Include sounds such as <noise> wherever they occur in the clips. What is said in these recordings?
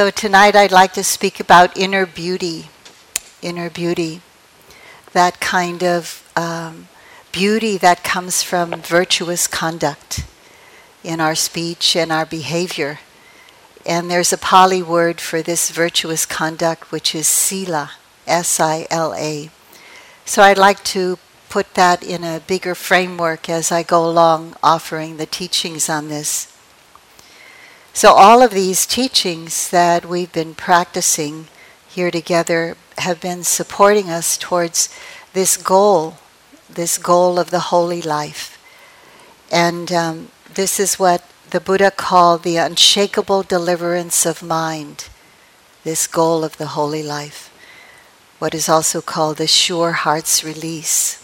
So, tonight I'd like to speak about inner beauty. Inner beauty. That kind of um, beauty that comes from virtuous conduct in our speech and our behavior. And there's a Pali word for this virtuous conduct, which is sila, S I L A. So I'd like to put that in a bigger framework as I go along offering the teachings on this. So, all of these teachings that we've been practicing here together have been supporting us towards this goal, this goal of the holy life. And um, this is what the Buddha called the unshakable deliverance of mind, this goal of the holy life, what is also called the sure heart's release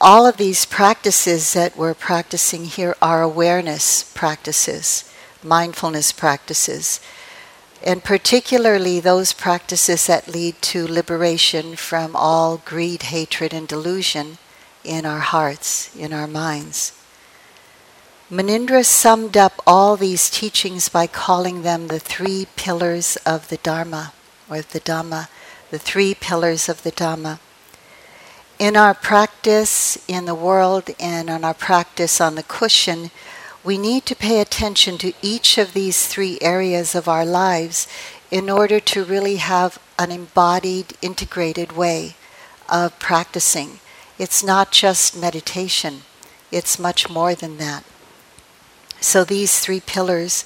all of these practices that we're practicing here are awareness practices, mindfulness practices, and particularly those practices that lead to liberation from all greed, hatred, and delusion in our hearts, in our minds. Munindra summed up all these teachings by calling them the three pillars of the Dharma, or the Dhamma, the three pillars of the Dhamma in our practice in the world and on our practice on the cushion, we need to pay attention to each of these three areas of our lives in order to really have an embodied, integrated way of practicing. It's not just meditation, it's much more than that. So these three pillars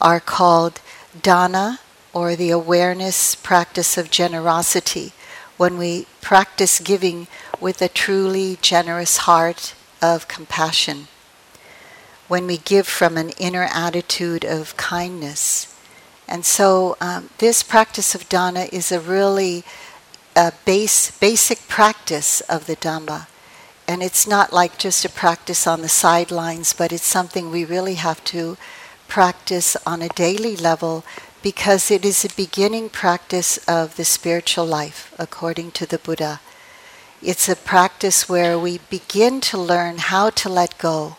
are called dana, or the awareness practice of generosity when we practice giving with a truly generous heart of compassion, when we give from an inner attitude of kindness. And so, um, this practice of dana is a really uh, base, basic practice of the Dhamma. And it's not like just a practice on the sidelines, but it's something we really have to practice on a daily level because it is a beginning practice of the spiritual life, according to the Buddha. It's a practice where we begin to learn how to let go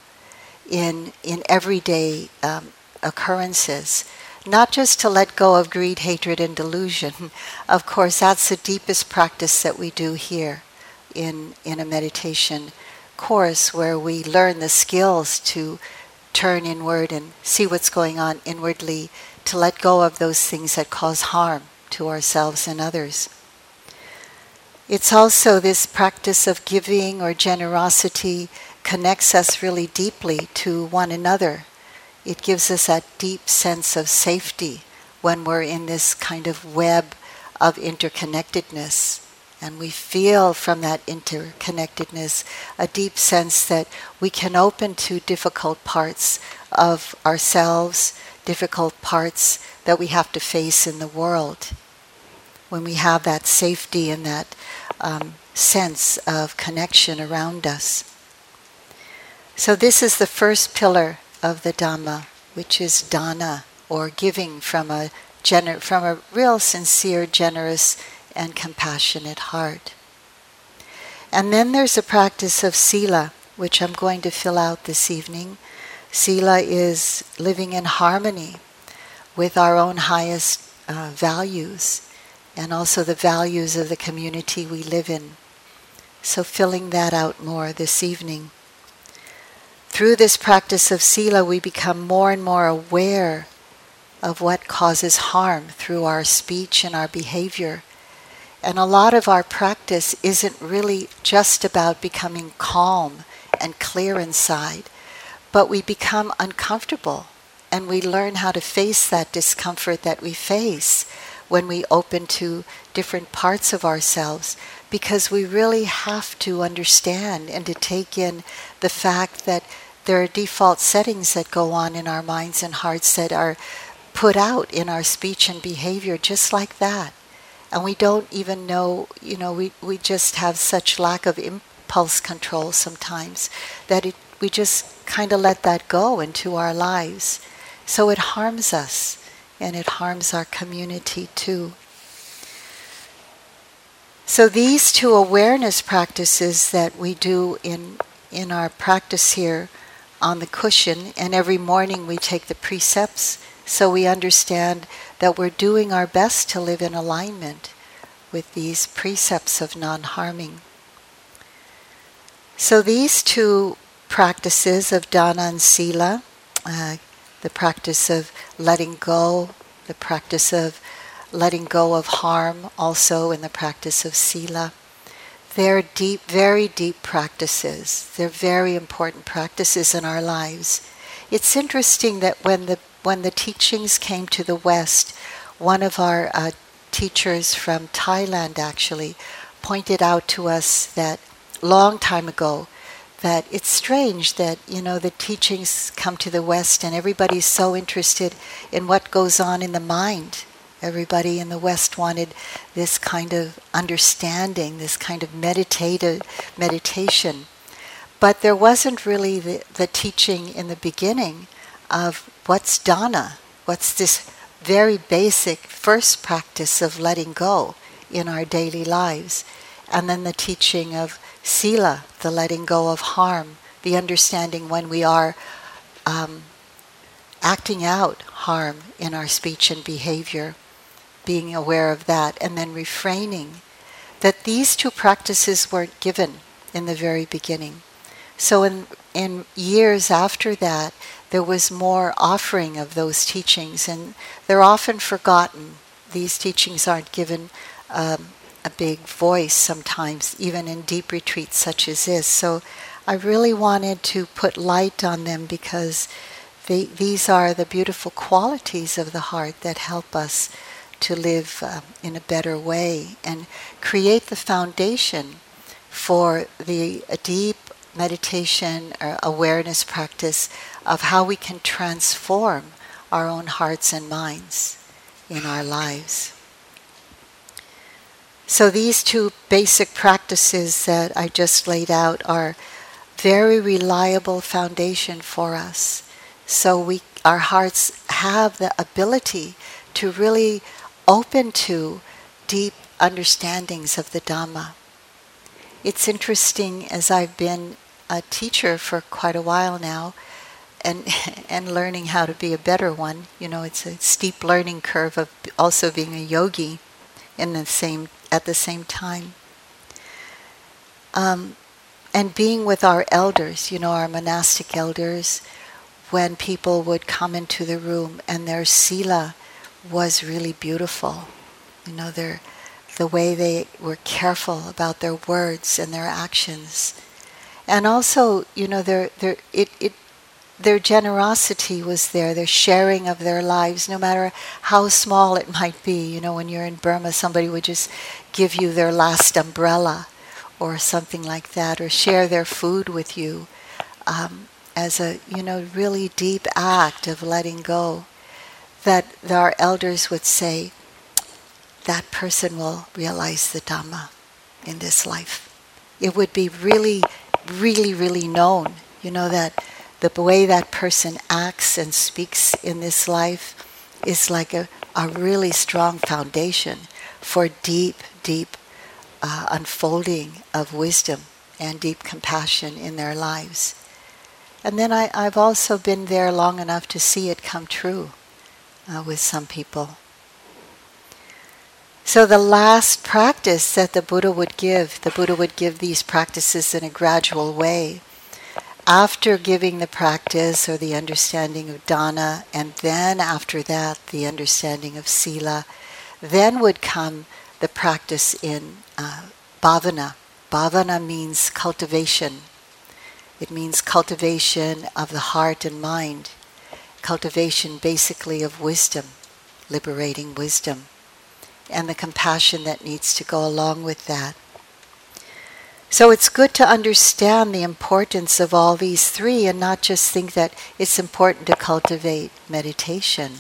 in, in everyday um, occurrences. Not just to let go of greed, hatred, and delusion. <laughs> Of course, that's the deepest practice that we do here in, in a meditation course where we learn the skills to turn inward and see what's going on inwardly to let go of those things that cause harm to ourselves and others. It's also this practice of giving or generosity connects us really deeply to one another. It gives us that deep sense of safety when we're in this kind of web of interconnectedness. And we feel from that interconnectedness a deep sense that we can open to difficult parts of ourselves, difficult parts that we have to face in the world. When we have that safety and that um, sense of connection around us. So, this is the first pillar of the Dhamma, which is dana, or giving from a, gener- from a real, sincere, generous, and compassionate heart. And then there's a practice of sila, which I'm going to fill out this evening, Sila is living in harmony with our own highest uh, values and also the values of the community we live in. So, filling that out more this evening. Through this practice of Sila, we become more and more aware of what causes harm through our speech and our behavior. And a lot of our practice isn't really just about becoming calm and clear inside but we become uncomfortable and we learn how to face that discomfort that we face when we open to different parts of ourselves because we really have to understand and to take in the fact that there are default settings that go on in our minds and hearts that are put out in our speech and behavior just like that. And we don't even know, you know, we, we just have such lack of impulse control sometimes that it, we just kind of let that go into our lives. So it harms us and it harms our community too. So these two awareness practices that we do in in our practice here on the cushion and every morning we take the precepts so we understand that we're doing our best to live in alignment with these precepts of non harming. So these two practices of dana and sila, uh, the practice of letting go, the practice of letting go of harm, also in the practice of sila. They're deep, very deep practices. They're very important practices in our lives. It's interesting that when the when the teachings came to the West, one of our uh, teachers from Thailand actually pointed out to us that long time ago that it's strange that you know the teachings come to the west and everybody's so interested in what goes on in the mind. Everybody in the west wanted this kind of understanding this kind of meditative meditation. But there wasn't really the, the teaching in the beginning of what's dana what's this very basic first practice of letting go in our daily lives and then the teaching of sila, the letting go of harm, the understanding when we are um, acting out harm in our speech and behavior, being aware of that, and then refraining. That these two practices weren't given in the very beginning. So, in, in years after that, there was more offering of those teachings, and they're often forgotten. These teachings aren't given um, a big voice sometimes, even in deep retreats such as this. So I really wanted to put light on them because they, these are the beautiful qualities of the heart that help us to live uh, in a better way and create the foundation for the deep meditation or awareness practice of how we can transform our own hearts and minds in our lives. So these two basic practices that I just laid out are very reliable foundation for us. So we our hearts have the ability to really open to deep understandings of the Dhamma. It's interesting as I've been a teacher for quite a while now and <laughs> and learning how to be a better one. You know, it's a steep learning curve of also being a yogi in the same at the same time. Um, and being with our elders, you know, our monastic elders, when people would come into the room and their sila was really beautiful. You know, their, the way they were careful about their words and their actions. And also, you know, their, it, it their generosity was there, their sharing of their lives, no matter how small it might be. You know, when you're in Burma, somebody would just give you their last umbrella or something like that, or share their food with you um, as a, you know, really deep act of letting go. That our elders would say, that person will realize the Dhamma in this life. It would be really, really, really known, you know, that the way that person acts and speaks in this life is like a, a really strong foundation for deep, deep uh, unfolding of wisdom and deep compassion in their lives. And then I, I've also been there long enough to see it come true uh, with some people. So, the last practice that the Buddha would give, the Buddha would give these practices in a gradual way after giving the practice or the understanding of dana, and then after that, the understanding of sila, then would come the practice in uh, bhavana. Bhavana means cultivation. It means cultivation of the heart and mind, cultivation basically of wisdom, liberating wisdom, and the compassion that needs to go along with that. So it's good to understand the importance of all these three and not just think that it's important to cultivate meditation,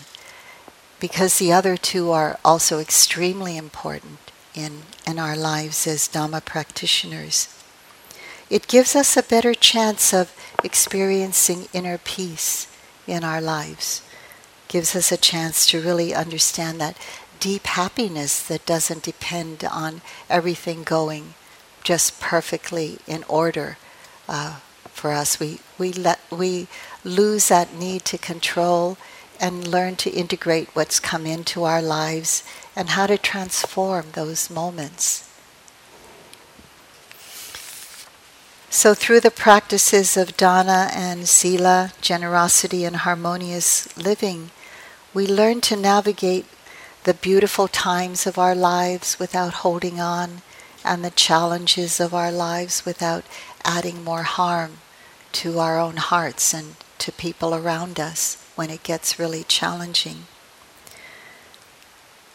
because the other two are also extremely important in, in our lives as Dhamma practitioners. It gives us a better chance of experiencing inner peace in our lives, gives us a chance to really understand that deep happiness that doesn't depend on everything going just perfectly in order uh, for us. We we let we lose that need to control and learn to integrate what's come into our lives and how to transform those moments. So, through the practices of dana and sila, generosity and harmonious living, we learn to navigate the beautiful times of our lives without holding on and the challenges of our lives without adding more harm to our own hearts and to people around us when it gets really challenging.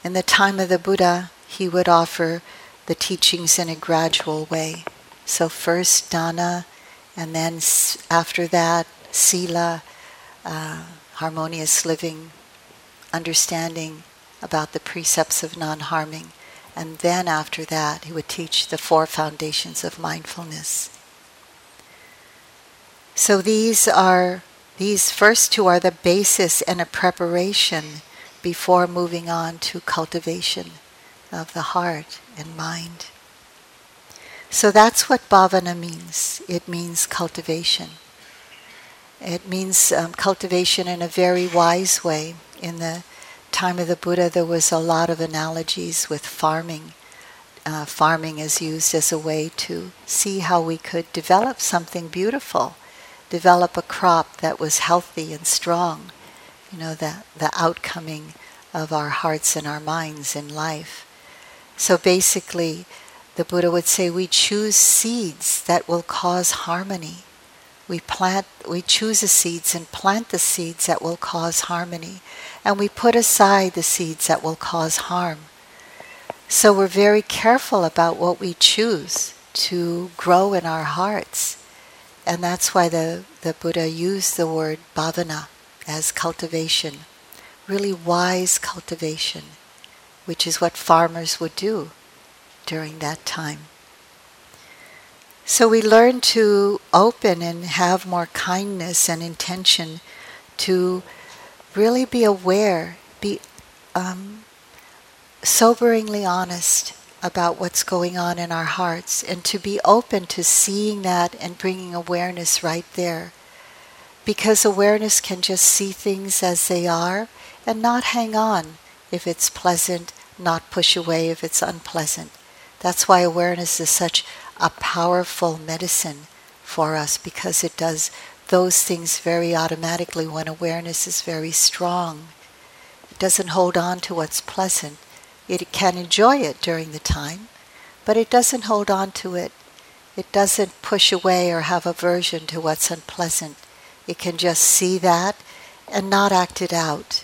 In the time of the Buddha, he would offer the teachings in a gradual way. So, first dana, and then after that, sila, uh, harmonious living, understanding about the precepts of non harming. And then after that, he would teach the four foundations of mindfulness. So these are these first two are the basis and a preparation before moving on to cultivation of the heart and mind. So that's what bhavana means. It means cultivation. It means um, cultivation in a very wise way. In the time of the Buddha, there was a lot of analogies with farming. Uh, farming is used as a way to see how we could develop something beautiful develop a crop that was healthy and strong, you know, the, the outcoming of our hearts and our minds in life. So basically, the Buddha would say we choose seeds that will cause harmony. We plant, we choose the seeds and plant the seeds that will cause harmony, and we put aside the seeds that will cause harm. So we're very careful about what we choose to grow in our hearts. And that's why the, the Buddha used the word bhavana as cultivation, really wise cultivation, which is what farmers would do during that time. So we learn to open and have more kindness and intention to really be aware, be um, soberingly honest about what's going on in our hearts and to be open to seeing that and bringing awareness right there. Because awareness can just see things as they are and not hang on if it's pleasant, not push away if it's unpleasant. That's why awareness is such a powerful medicine for us because it does those things very automatically when awareness is very strong. It doesn't hold on to what's pleasant it can enjoy it during the time, but it doesn't hold on to it. It doesn't push away or have aversion to what's unpleasant. It can just see that and not act it out,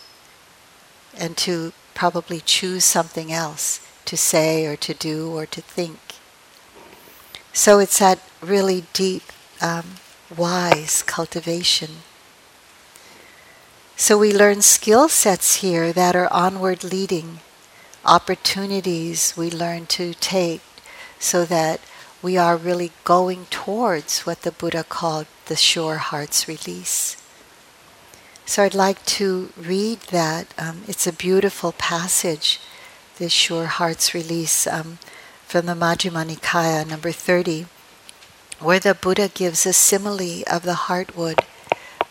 and to probably choose something else to say or to do or to think. So it's that really deep, um, wise cultivation. So we learn skill sets here that are onward leading opportunities we learn to take so that we are really going towards what the Buddha called the sure heart's release. So I'd like to read that. Um, it's a beautiful passage, this sure heart's release um, from the Majjhima Nikaya, number 30, where the Buddha gives a simile of the heartwood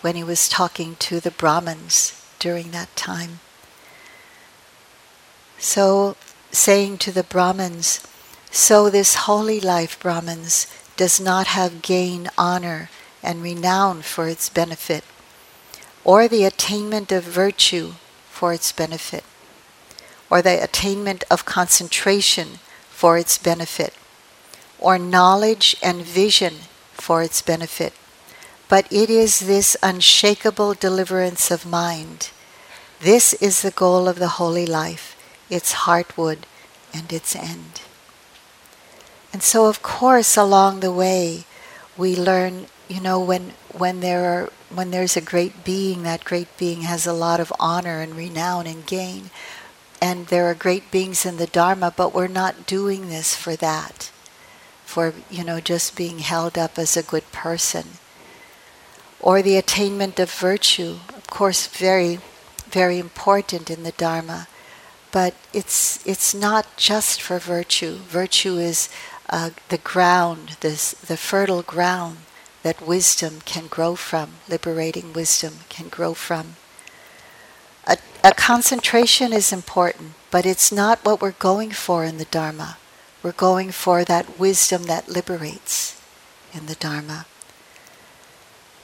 when he was talking to the Brahmins during that time. So, saying to the Brahmins, so this holy life, Brahmins, does not have gain, honor, and renown for its benefit, or the attainment of virtue for its benefit, or the attainment of concentration for its benefit, or knowledge and vision for its benefit, but it is this unshakable deliverance of mind. This is the goal of the holy life its heartwood, and its end. And so, of course, along the way, we learn, you know, when, when, there are, when there's a great being, that great being has a lot of honor and renown and gain. And there are great beings in the Dharma, but we're not doing this for that, for, you know, just being held up as a good person. Or the attainment of virtue, of course, very, very important in the Dharma but it's it's not just for virtue. Virtue is uh, the ground, this, the fertile ground that wisdom can grow from, liberating wisdom can grow from. a, a concentration is important, but it's not what we're going for in the Dharma. We're going for that wisdom that liberates in the Dharma.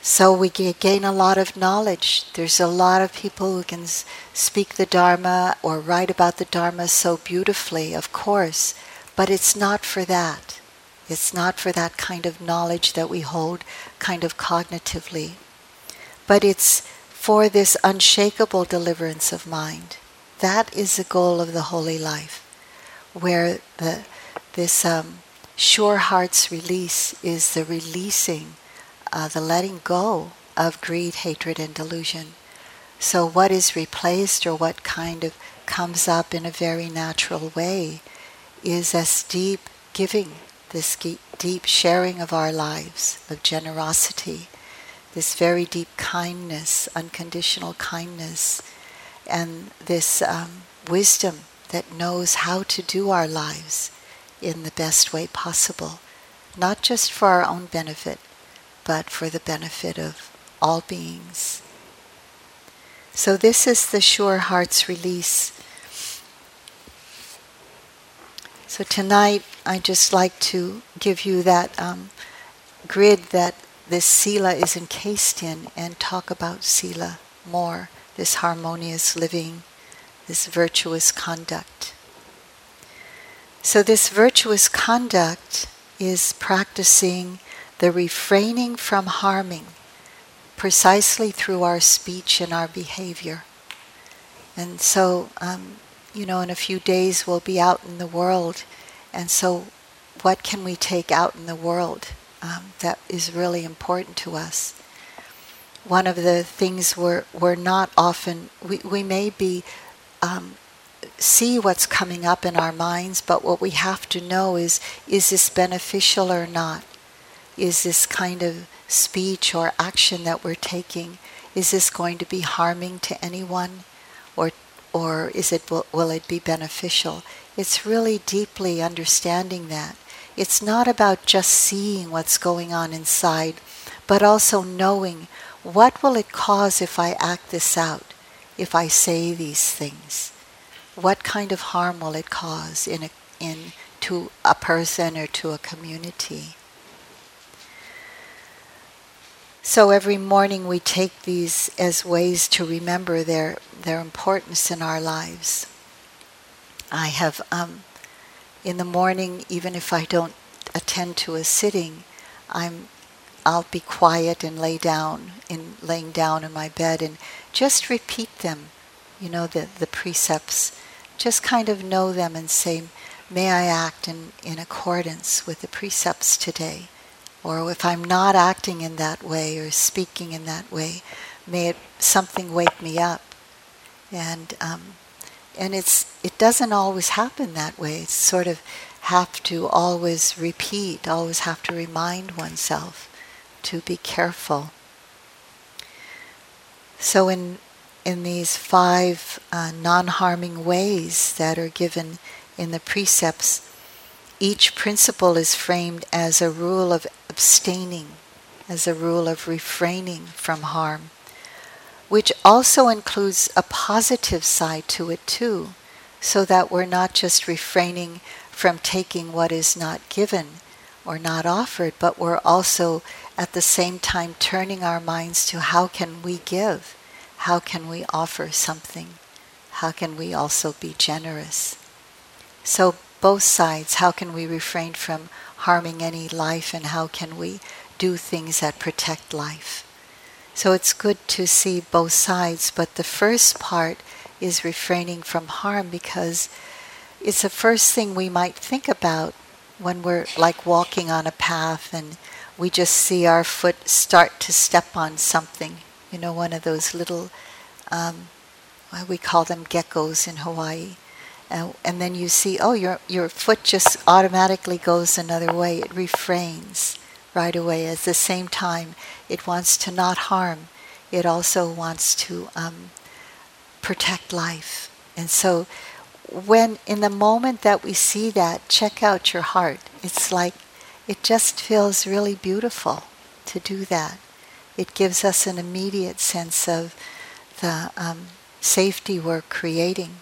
So we gain a lot of knowledge. There's a lot of people who can speak the Dharma or write about the Dharma so beautifully, of course, but it's not for that. It's not for that kind of knowledge that we hold kind of cognitively. But it's for this unshakable deliverance of mind. That is the goal of the holy life, where the, this um, sure heart's release is the releasing uh, the letting go of greed, hatred, and delusion. So, what is replaced or what kind of comes up in a very natural way is this deep giving, this deep sharing of our lives, of generosity, this very deep kindness, unconditional kindness, and this um, wisdom that knows how to do our lives in the best way possible, not just for our own benefit, but for the benefit of all beings. So, this is the sure heart's release. So, tonight I just like to give you that um, grid that this Sila is encased in and talk about Sila more this harmonious living, this virtuous conduct. So, this virtuous conduct is practicing the refraining from harming precisely through our speech and our behavior. And so, um, you know, in a few days we'll be out in the world. And so, what can we take out in the world um, that is really important to us? One of the things we're, we're not often, we, we may be, um, see what's coming up in our minds, but what we have to know is, is this beneficial or not? is this kind of speech or action that we're taking is this going to be harming to anyone? Or or is it will, will it be beneficial? It's really deeply understanding that. It's not about just seeing what's going on inside but also knowing what will it cause if i act this out if i say these things what kind of harm will it cause in a, in to a person or to a community So every morning we take these as ways to remember their, their importance in our lives. I have, um, in the morning, even if I don't attend to a sitting, I'm, I'll be quiet and lay down, in laying down in my bed and just repeat them, you know, the, the precepts. Just kind of know them and say, may I act in, in accordance with the precepts today or if I'm not acting in that way or speaking in that way, may it, something wake me up. And um, and it's it doesn't always happen that way. It's sort of have to always repeat, always have to remind oneself to be careful. So in in these five uh, non-harming ways that are given in the precepts, each principle is framed as a rule of abstaining, as a rule of refraining from harm, which also includes a positive side to it too, so that we're not just refraining from taking what is not given or not offered, but we're also at the same time turning our minds to how can we give? How can we offer something? How can we also be generous? So both sides. How can we refrain from harming any life and how can we do things that protect life? So it's good to see both sides, but the first part is refraining from harm because it's the first thing we might think about when we're like walking on a path and we just see our foot start to step on something. You know, one of those little, um, we call them geckos in Hawaii uh, and then you see, oh, your your foot just automatically goes another way. It refrains right away. At the same time, it wants to not harm. It also wants to um, protect life. And so, when in the moment that we see that, check out your heart. It's like it just feels really beautiful to do that. It gives us an immediate sense of the um, safety we're creating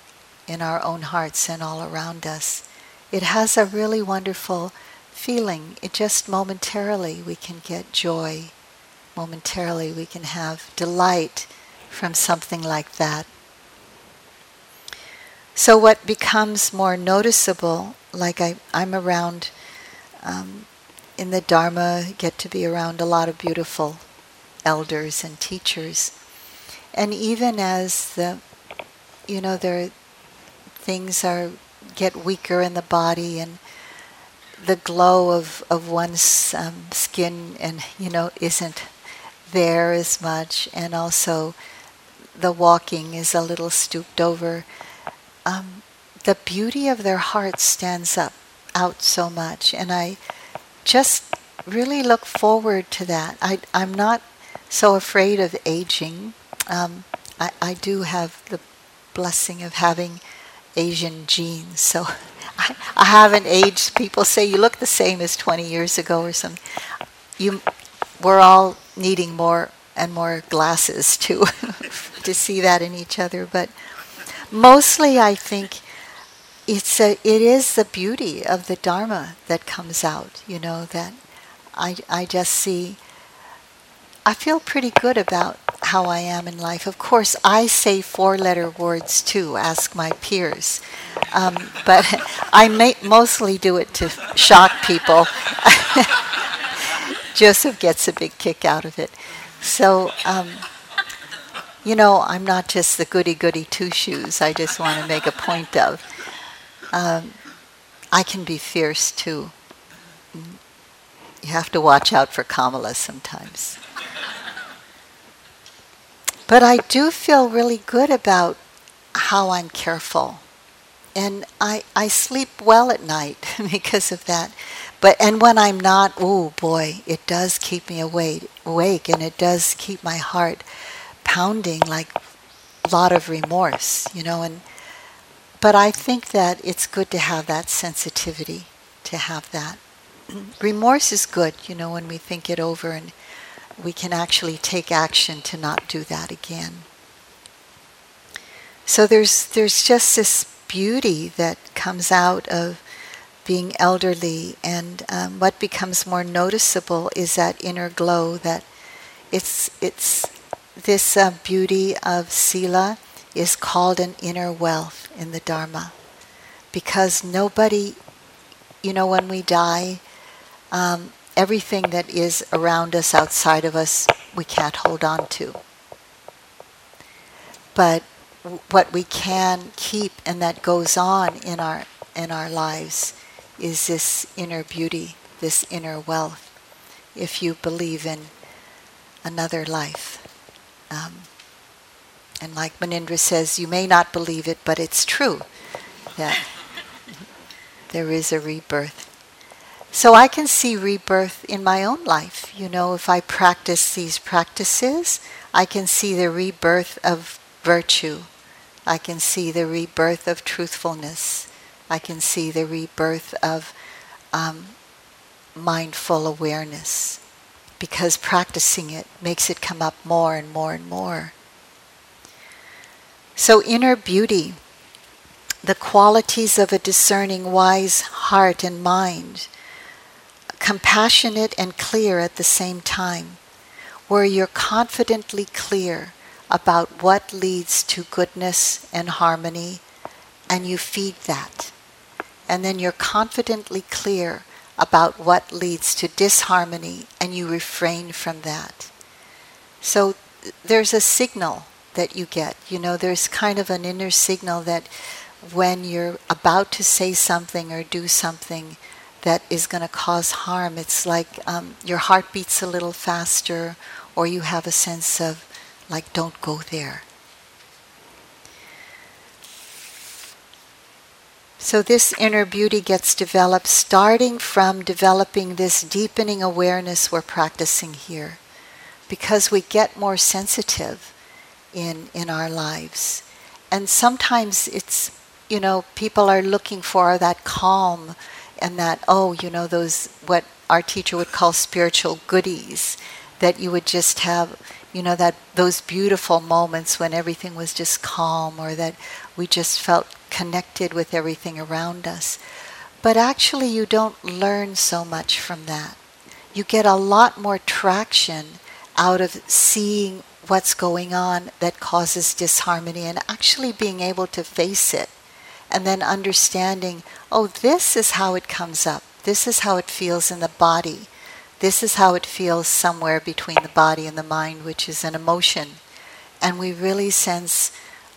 in our own hearts and all around us. It has a really wonderful feeling. It just momentarily we can get joy. Momentarily we can have delight from something like that. So, what becomes more noticeable, like I, I'm around um, in the Dharma, get to be around a lot of beautiful elders and teachers. And even as the, you know, there things are get weaker in the body and the glow of, of one's um, skin and you know isn't there as much. And also the walking is a little stooped over. Um, the beauty of their heart stands up out so much. And i just really look forward to that. I, i'm not so afraid of aging um, I, I do have the blessing of having asian genes so <laughs> I, I haven't aged. People say you look the same as 20 years ago or something. You, we're all needing more and more glasses to <laughs> to see that in each other. But mostly, I think it's a, it is the beauty of the Dharma that comes out. You know that I I just see. I feel pretty good about how I am in life. Of course, I say four letter words too, ask my peers. Um, but <laughs> I mostly do it to shock people. <laughs> Joseph gets a big kick out of it. So, um, you know, I'm not just the goody goody two shoes, I just want to make a point of. Um, I can be fierce too. You have to watch out for Kamala sometimes. But I do feel really good about how I'm careful. And I, I sleep well at night <laughs> because of that. But and when I'm not, oh boy, it does keep me awake, awake and it does keep my heart pounding like a lot of remorse, you know, and but I think that it's good to have that sensitivity, to have that. <clears throat> remorse is good, you know, when we think it over and we can actually take action to not do that again. So there's there's just this beauty that comes out of being elderly, and um, what becomes more noticeable is that inner glow. That it's it's this uh, beauty of sila is called an inner wealth in the Dharma, because nobody, you know, when we die. Um, everything that is around us, outside of us, we can't hold on to. But what we can keep and that goes on in our in our lives is this inner beauty, this inner wealth. If you believe in another life. Um, and like Munindra says, you may not believe it, but it's true that <laughs> there is a rebirth. So I can see rebirth in my own life. You know, if I practice these practices, I can see the rebirth of virtue. I can see the rebirth of truthfulness. I can see the rebirth of um, mindful awareness because practicing it makes it come up more and more and more. So, inner beauty, the qualities of a discerning, wise heart and mind compassionate and clear at the same time, where you're confidently clear about what leads to goodness and harmony, and you feed that. And then you're confidently clear about what leads to disharmony, and you refrain from that. So there's a signal that you get. You know, there's kind of an inner signal that when you're about to say something or do something, that is going to cause harm. It's like um, your heart beats a little faster, or you have a sense of, like, don't go there. So, this inner beauty gets developed starting from developing this deepening awareness we're practicing here because we get more sensitive in, in our lives. And sometimes it's, you know, people are looking for that calm and that, oh, you know, those, what our teacher would call spiritual goodies, that you would just have you know, that those beautiful moments when everything was just calm or that we just felt connected with everything around us. But actually, you don't learn so much from that. You get a lot more traction out of seeing what's going on that causes disharmony and actually being able to face it and then understanding, oh, this is how it comes up. This is how it feels in the body. This is how it feels somewhere between the body and the mind, which is an emotion. And we really sense,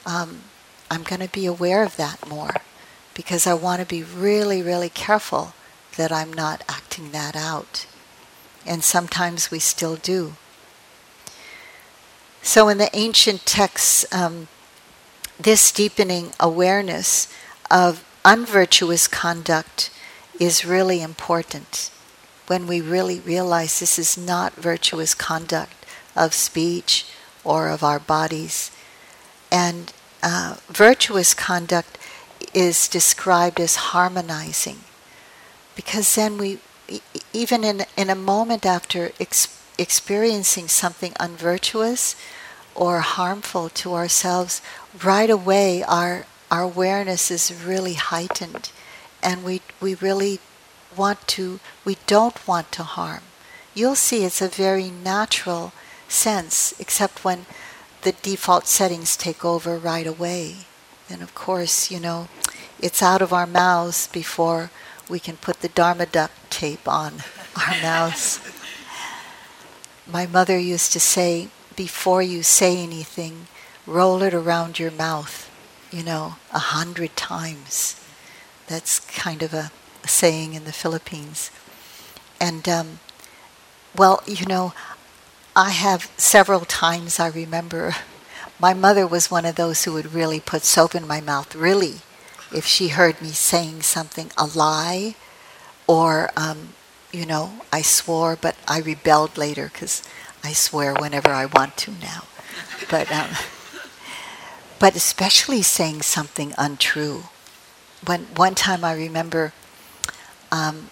um, I'm going to be aware of that more because I want to be really, really careful that I'm not acting that out. And sometimes we still do. So in the ancient texts, um, this deepening awareness of unvirtuous conduct is really important when we really realize this is not virtuous conduct of speech or of our bodies. And uh, virtuous conduct is described as harmonizing because then we, even in, in a moment after ex- experiencing something unvirtuous or harmful to ourselves, right away our, our awareness is really heightened and we, we really want to, we don't want to harm. You'll see it's a very natural sense, except when the default settings take over right away. And of course, you know, it's out of our mouths before we can put the Dharma duct tape on our mouths. <laughs> My mother used to say, before you say anything, roll it around your mouth, you know, a hundred times. That's kind of a saying in the Philippines. And, um, well, you know, I have several times I remember <laughs> my mother was one of those who would really put soap in my mouth, really, if she heard me saying something, a lie, or, um, you know, I swore, but I rebelled later because I swear whenever I want to now. But, um, but especially saying something untrue. When one time I remember um,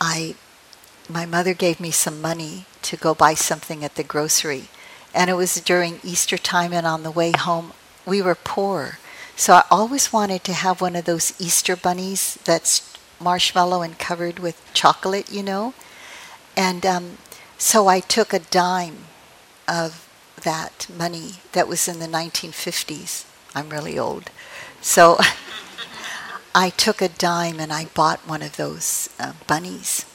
I, my mother gave me some money to go buy something at the grocery. And it was during Easter time, and on the way home, we were poor. So I always wanted to have one of those Easter bunnies that's marshmallow and covered with chocolate, you know. And um, so I took a dime of that money that was in the 1950s. I'm really old. So <laughs> I took a dime and I bought one of those uh, bunnies.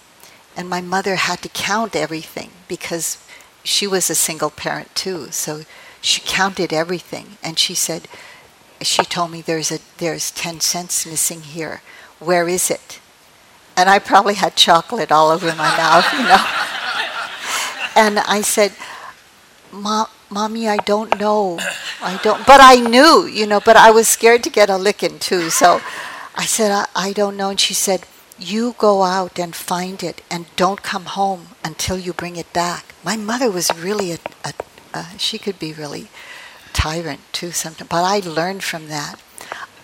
And my mother had to count everything because she was a single parent too. So she counted everything and she said, she told me there's a there's 10 cents missing here. Where is it? And I probably had chocolate all over my mouth, you know. <laughs> and I said, Mom, Mommy, I don't know. I don't, but I knew, you know, but I was scared to get a licking too. So I said, I, I don't know. And she said, You go out and find it and don't come home until you bring it back. My mother was really a, a, a she could be really tyrant too sometimes, but I learned from that.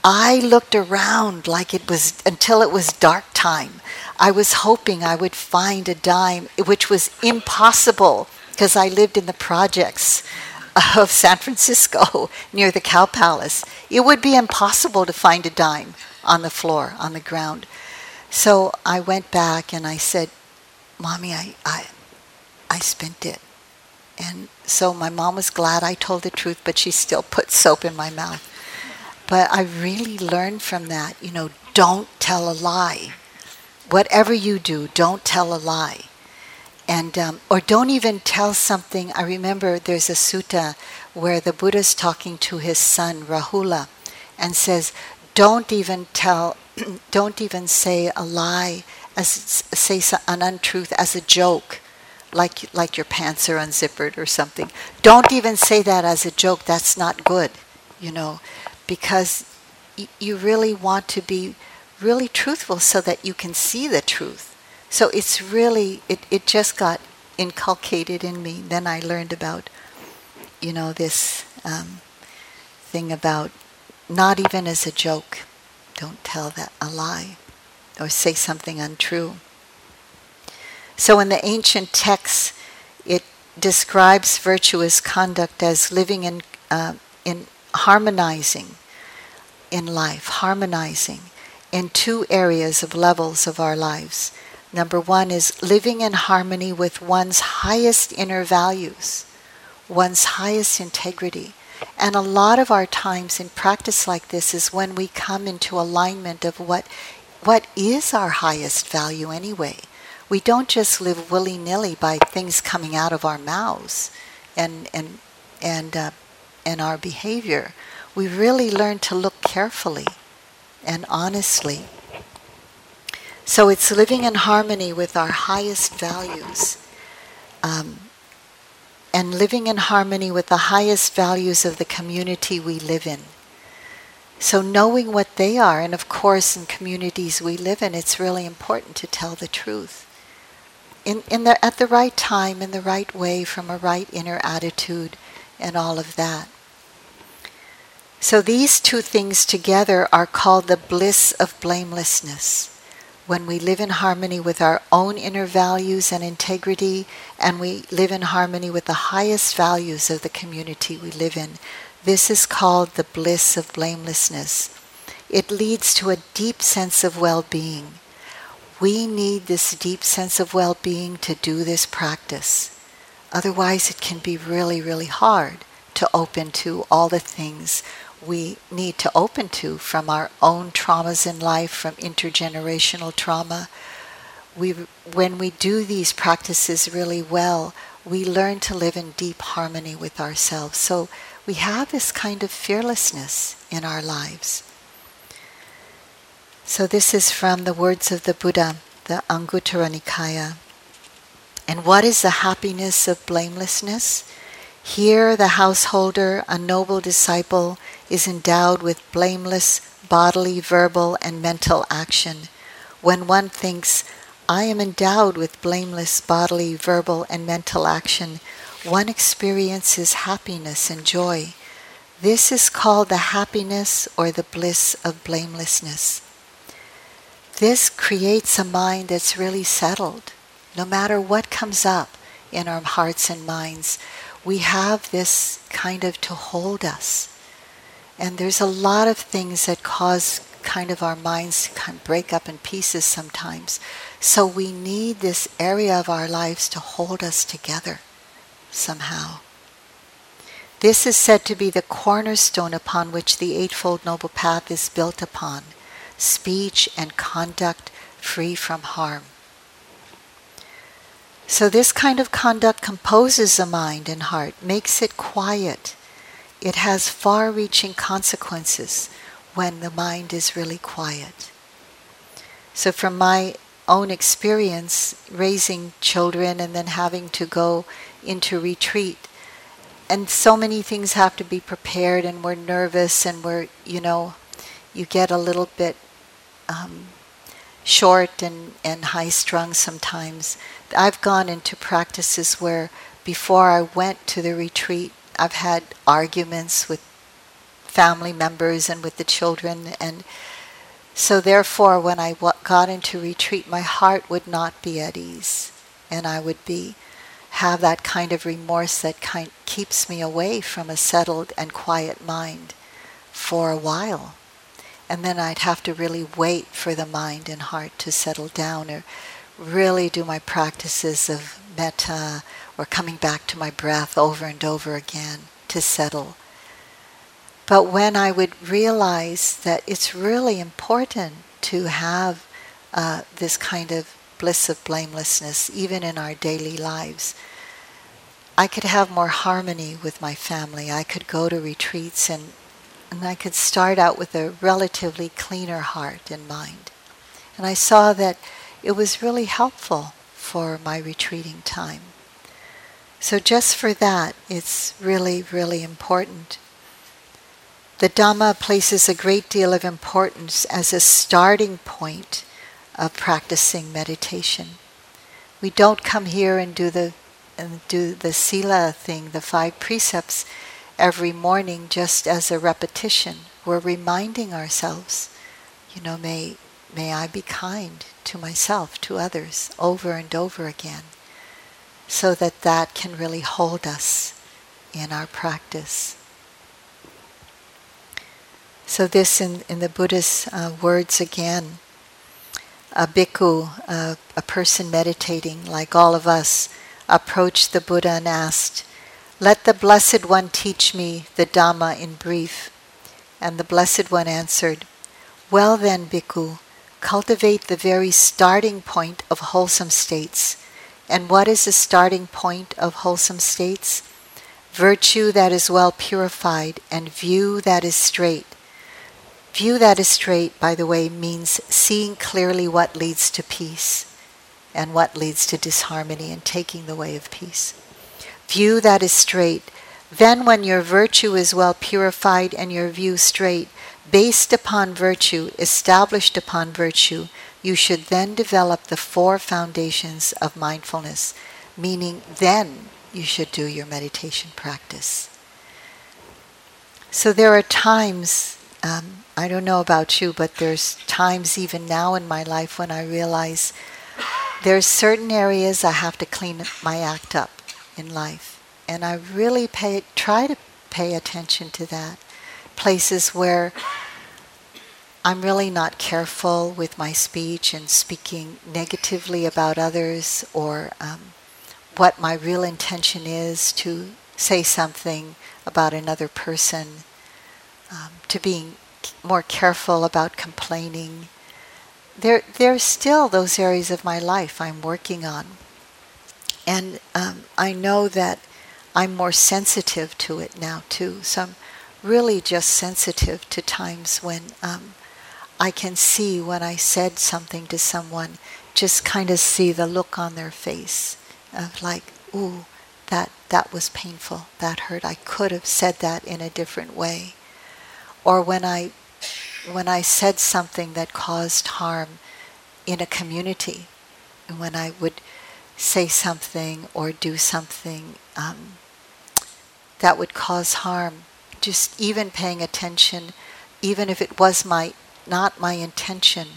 I looked around like it was until it was dark time. I was hoping I would find a dime, which was impossible because I lived in the projects of San Francisco <laughs> near the Cow Palace. It would be impossible to find a dime on the floor, on the ground. So I went back and I said, Mommy, I, I, I spent it. And so my mom was glad I told the truth, but she still put soap in my mouth. But I really learned from that, you know, don't tell a lie. Whatever you do, don't tell a lie. And, um, or don't even tell something. I remember there's a sutta where the Buddha's talking to his son, Rahula, and says, don't even tell, <clears throat> don't even say a lie, as say an untruth as a joke, like like your pants are unzippered or something. Don't even say that as a joke. That's not good, you know, because you really want to be really truthful so that you can see the truth. So it's really it, it just got inculcated in me. Then I learned about, you know, this um, thing about not even as a joke. Don't tell that a lie or say something untrue. So in the ancient texts, it describes virtuous conduct as living in, uh, in harmonizing in life, harmonizing in two areas of levels of our lives. Number one is living in harmony with one's highest inner values, one's highest integrity. And a lot of our times in practice like this is when we come into alignment of what, what is our highest value anyway. We don't just live willy nilly by things coming out of our mouths and, and, and, uh, and our behavior. We really learn to look carefully and honestly. So it's living in harmony with our highest values. Um, and living in harmony with the highest values of the community we live in. So, knowing what they are, and of course, in communities we live in, it's really important to tell the truth. In, in the, at the right time, in the right way, from a right inner attitude, and all of that. So, these two things together are called the bliss of blamelessness when we live in harmony with our own inner values and integrity, and we live in harmony with the highest values of the community we live in, this is called the bliss of blamelessness. It leads to a deep sense of well being. We need this deep sense of well being to do this practice. Otherwise, it can be really, really hard to open to all the things we need to open to from our own traumas in life, from intergenerational trauma. We, when we do these practices really well, we learn to live in deep harmony with ourselves. So we have this kind of fearlessness in our lives. So this is from the words of the Buddha, the Anguttara Nikaya. And what is the happiness of blamelessness? Here, the householder, a noble disciple, is endowed with blameless bodily, verbal, and mental action. When one thinks, I am endowed with blameless bodily, verbal, and mental action, one experiences happiness and joy. This is called the happiness or the bliss of blamelessness. This creates a mind that's really settled. No matter what comes up in our hearts and minds, we have this kind of to hold us. And there's a lot of things that cause kind of our minds to kind of break up in pieces sometimes. So we need this area of our lives to hold us together somehow. This is said to be the cornerstone upon which the Eightfold Noble Path is built upon speech and conduct free from harm. So, this kind of conduct composes the mind and heart, makes it quiet. It has far reaching consequences when the mind is really quiet. So, from my own experience, raising children and then having to go into retreat, and so many things have to be prepared, and we're nervous, and we're, you know, you get a little bit um, short and, and high strung sometimes. I've gone into practices where before I went to the retreat, I've had arguments with family members and with the children. And so, therefore, when I got into retreat, my heart would not be at ease. And I would be have that kind of remorse that kind keeps me away from a settled and quiet mind for a while. And then I'd have to really wait for the mind and heart to settle down or really do my practices of metta or coming back to my breath over and over again to settle. But when I would realize that it's really important to have uh, this kind of bliss of blamelessness, even in our daily lives, I could have more harmony with my family. I could go to retreats and, and I could start out with a relatively cleaner heart and mind. And I saw that it was really helpful for my retreating time. So, just for that, it's really, really important. The Dhamma places a great deal of importance as a starting point of practicing meditation. We don't come here and do the and do the sila thing, the five precepts, every morning just as a repetition. We're reminding ourselves, you know, may may I be kind to myself, to others, over and over again. so that that can really hold us in our practice. So, this in, in the Buddha's uh, words again a bhikkhu, uh, a person meditating like all of us, approached the Buddha and asked, Let the Blessed One teach me the Dhamma in brief. And the Blessed One answered, Well then, bhikkhu, cultivate the very starting point of wholesome states. And what is the starting point of wholesome states? Virtue that is well purified and view that is straight. View that is straight, by the way, means seeing clearly what leads to peace and what leads to disharmony and taking the way of peace. View that is straight. Then, when your virtue is well purified and your view straight, based upon virtue, established upon virtue, you should then develop the four foundations of mindfulness, meaning then you should do your meditation practice. So there are times, um, I don't know about you, but there's times even now in my life when I realize there's certain areas I have to clean my act up in life. And I really pay, try to pay attention to that. Places where I'm really not careful with my speech and speaking negatively about others or um, what my real intention is to say something about another person, um, to being more careful about complaining. There, there's still those areas of my life I'm working on. And um, I know that I'm more sensitive to it now too. So I'm really just sensitive to times when um, I can see when I said something to someone, just kind of see the look on their face of like, ooh, that, that was painful, that hurt. I could have said that in a different way. Or when I, when I said something that caused harm in a community, when I would say something or do something um, that would cause harm, just even paying attention, even if it was my not my intention,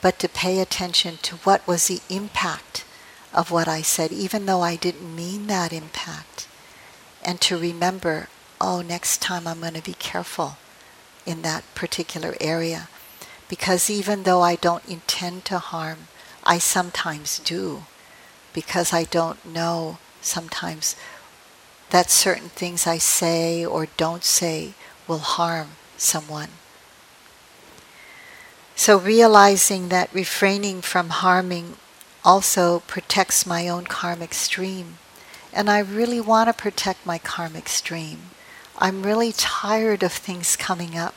but to pay attention to what was the impact of what I said, even though I didn't mean that impact. And to remember, oh, next time I'm going to be careful in that particular area. Because even though I don't intend to harm, I sometimes do. Because I don't know sometimes that certain things I say or don't say will harm someone. So realizing that refraining from harming also protects my own karmic stream. And I really want to protect my karmic stream. I'm really tired of things coming up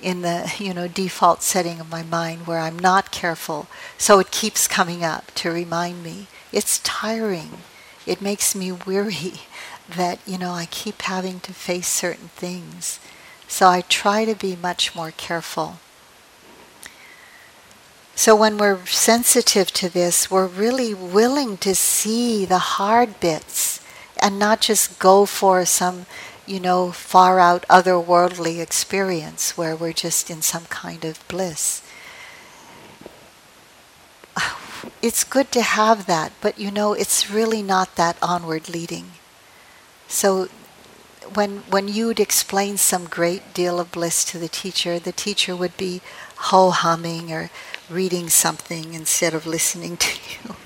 in the you know default setting of my mind where I'm not careful. So it keeps coming up to remind me. It's tiring. It makes me <laughs> weary that you know I keep having to face certain things. So I try to be much more careful. So when we're sensitive to this, we're really willing to see the hard bits and not just go for some, you know, far out otherworldly experience where we're just in some kind of bliss. <sighs> It's good to have that, but you know, it's really not that onward leading. So when when you'd explain some great deal of bliss to the teacher, the teacher would be ho humming or reading something instead of listening to <laughs> you.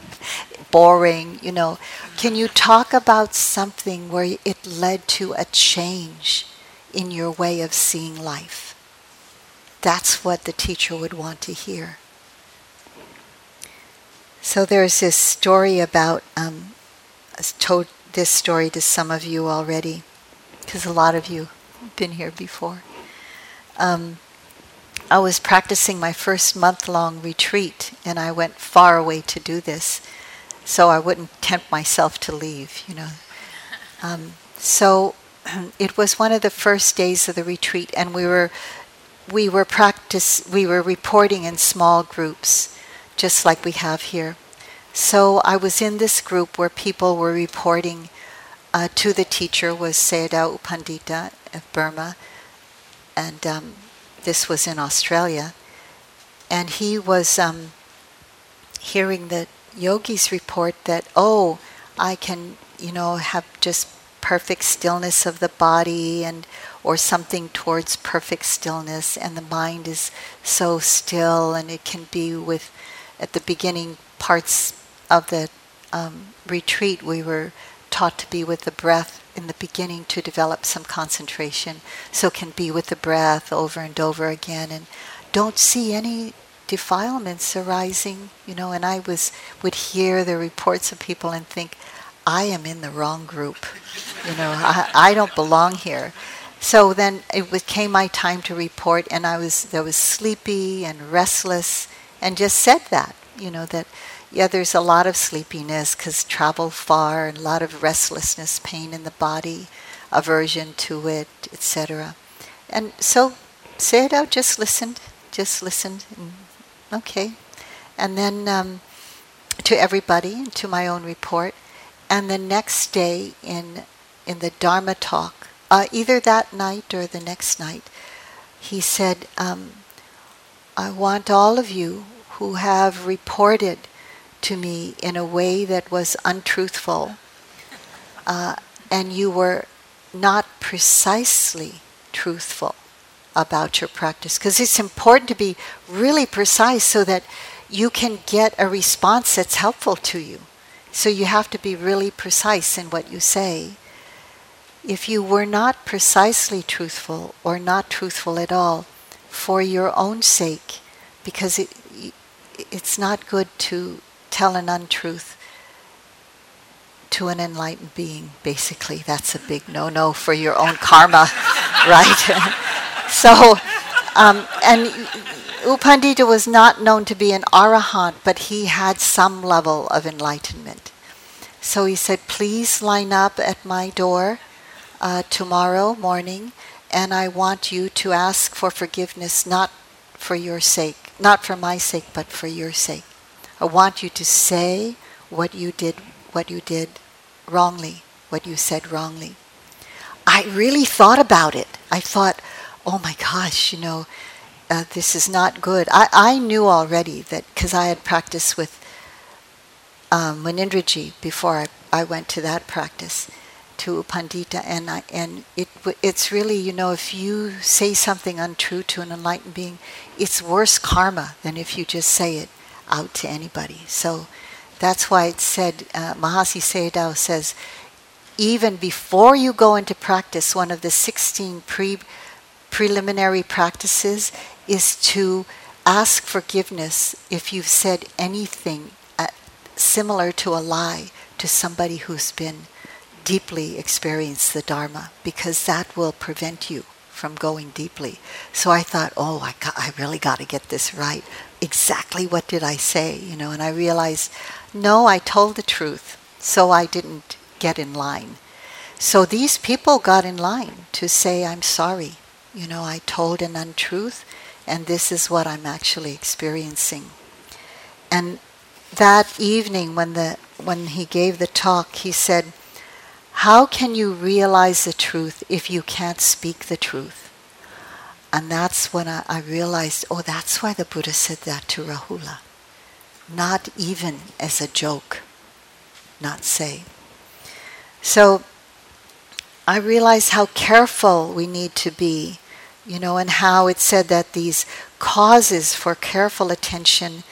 Boring, you know. Can you talk about something where it led to a change in your way of seeing life? That's what the teacher would want to hear. So there's this story about, um, told this story to some of you already, because a lot of you have been here before. Um, I was practicing my first month long retreat, and I went far away to do this, so I wouldn't tempt myself to leave, you know. Um, so <clears throat> it was one of the first days of the retreat, and we were we were practice we were reporting in small groups, just like we have here. So I was in this group where people were reporting uh, to the teacher was Sayadaw U Pandita of Burma, and um, this was in Australia, and he was um, hearing the yogis report that, oh, I can, you know, have just perfect stillness of the body and or something towards perfect stillness and the mind is so still and it can be with at the beginning parts of the um, retreat we were taught to be with the breath in the beginning to develop some concentration so can be with the breath over and over again and don't see any defilements arising you know and i was would hear the reports of people and think i am in the wrong group you know i, I don't belong here. So then it came my time to report, and I was I was sleepy and restless, and just said that you know that yeah, there's a lot of sleepiness because travel far, and a lot of restlessness, pain in the body, aversion to it, etc. And so Sayadaw. Just listened. Just listened. And, okay, and then um, to everybody, to my own report, and the next day in in the Dharma talk uh, either that night or the next night, he said, um, I want all of you who have reported to me in a way that was untruthful uh, and you were not precisely truthful about your practice. Because it's important to be really precise so that you can get a response that's helpful to you. So you have to be really precise in what you say if you were not precisely truthful or not truthful at all for your own sake, because it, it's not good to tell an untruth to an enlightened being, basically. That's a big no no for your own karma, <laughs> right? <laughs> so, um, and U Pandita was not known to be an arahant, but he had some level of enlightenment. So he said, Please line up at my door uh, tomorrow morning, and I want you to ask for forgiveness not for your sake, not for my sake, but for your sake. I want you to say what you did, what you did wrongly, what you said wrongly. I really thought about it. I thought, oh my gosh, you know, uh, this is not good. I, I knew already that because I had practiced with um, Munindraji before I, I went to that practice to Pandita, and I, and it it's really you know if you say something untrue to an enlightened being, it's worse karma than if you just say it out to anybody. So that's why it said uh, Mahasi Sayadaw says, even before you go into practice, one of the sixteen pre preliminary practices is to ask forgiveness if you've said anything uh, similar to a lie to somebody who's been deeply experienced the Dharma because that will prevent you from going deeply. So I thought, oh, I, got, I really got to get this right. Exactly what did I say? You know, and I realized, no, I told the truth, so I didn't get in line. So these people got in line to say, I'm sorry. You know, I told an untruth, and this is what I'm actually experiencing. And that evening, when the when he gave the talk, he said, how can you realize the truth if you can't speak the truth? And that's when I, I realized, oh, that's why the Buddha said that to Rahula. Not even as a joke, not say. So I realized how careful we need to be, you know, and how it said that these causes for careful attention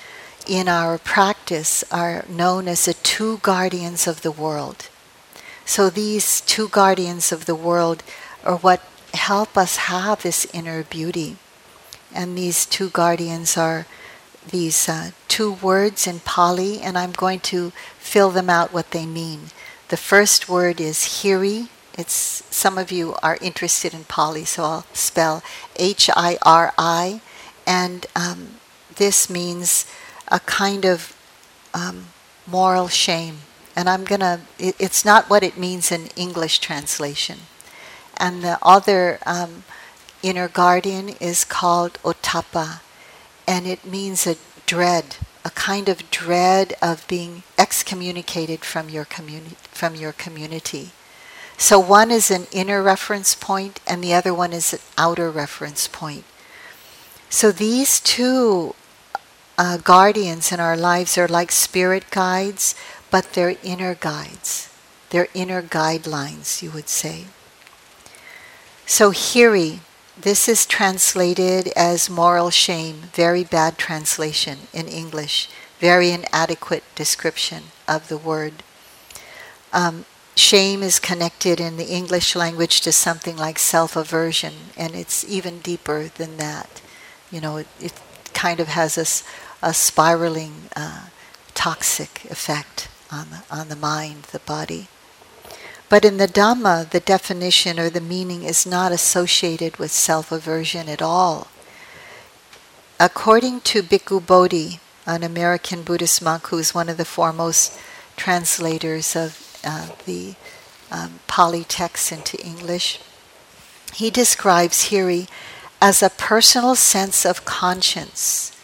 in our practice are known as the two guardians of the world. So these two guardians of the world are what help us have this inner beauty. And these two guardians are these uh, two words in Pali, and I'm going to fill them out what they mean. The first word is hiri. It's some of you are interested in Pali, so I'll spell H I R I, and um, this means a kind of um, moral shame and I'm going to, it's not what it means in English translation. And the other um, inner guardian is called Ottappa, and it means a dread, a kind of dread of being excommunicated from your, communi- from your community. So one is an inner reference point, and the other one is an outer reference point. So these two uh, guardians in our lives are like spirit guides, but they're inner guides. They're inner guidelines, you would say. So, Hiri, this is translated as moral shame, very bad translation in English, very inadequate description of the word. Um, shame is connected in the English language to something like self aversion, and it's even deeper than that. You know, it, it kind of has a, a spiraling, uh, toxic effect on the, on the mind, the body. But in the Dhamma, the definition or the meaning is not associated with self aversion at all. According to Bhikkhu Bodhi, an American Buddhist monk who is one of the foremost translators of uh, the um, Pali texts into English, he describes Hiri as a personal sense of conscience,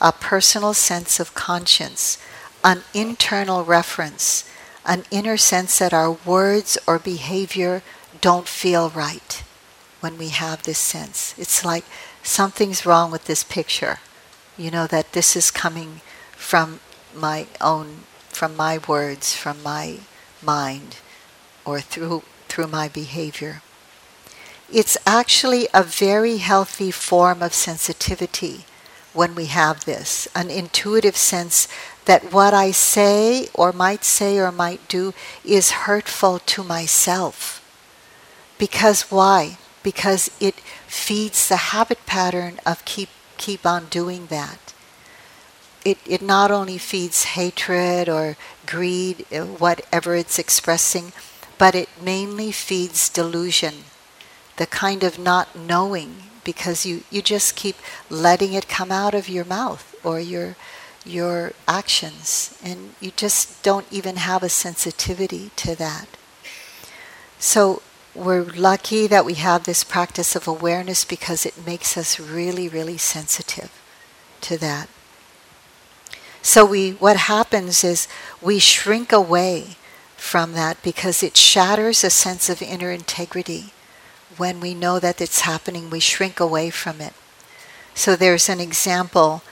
a personal sense of conscience, an internal reference an inner sense that our words or behavior don't feel right when we have this sense. It's like something's wrong with this picture. You know, that this is coming from my own, from my words, from my mind, or through, through my behavior. It's actually a very healthy form of sensitivity when we have this, an intuitive sense that what I say or might say or might do is hurtful to myself. Because why? Because it feeds the habit pattern of keep keep on doing that. It it not only feeds hatred or greed, uh, whatever it's expressing, but it mainly feeds delusion, the kind of not knowing because you, you just keep letting it come out of your mouth or your your actions, and you just don't even have a sensitivity to that. So we're lucky that we have this practice of awareness because it makes us really, really sensitive to that. So we what happens is we shrink away from that because it shatters a sense of inner integrity. When we know that it's happening, we shrink away from it. So there's an example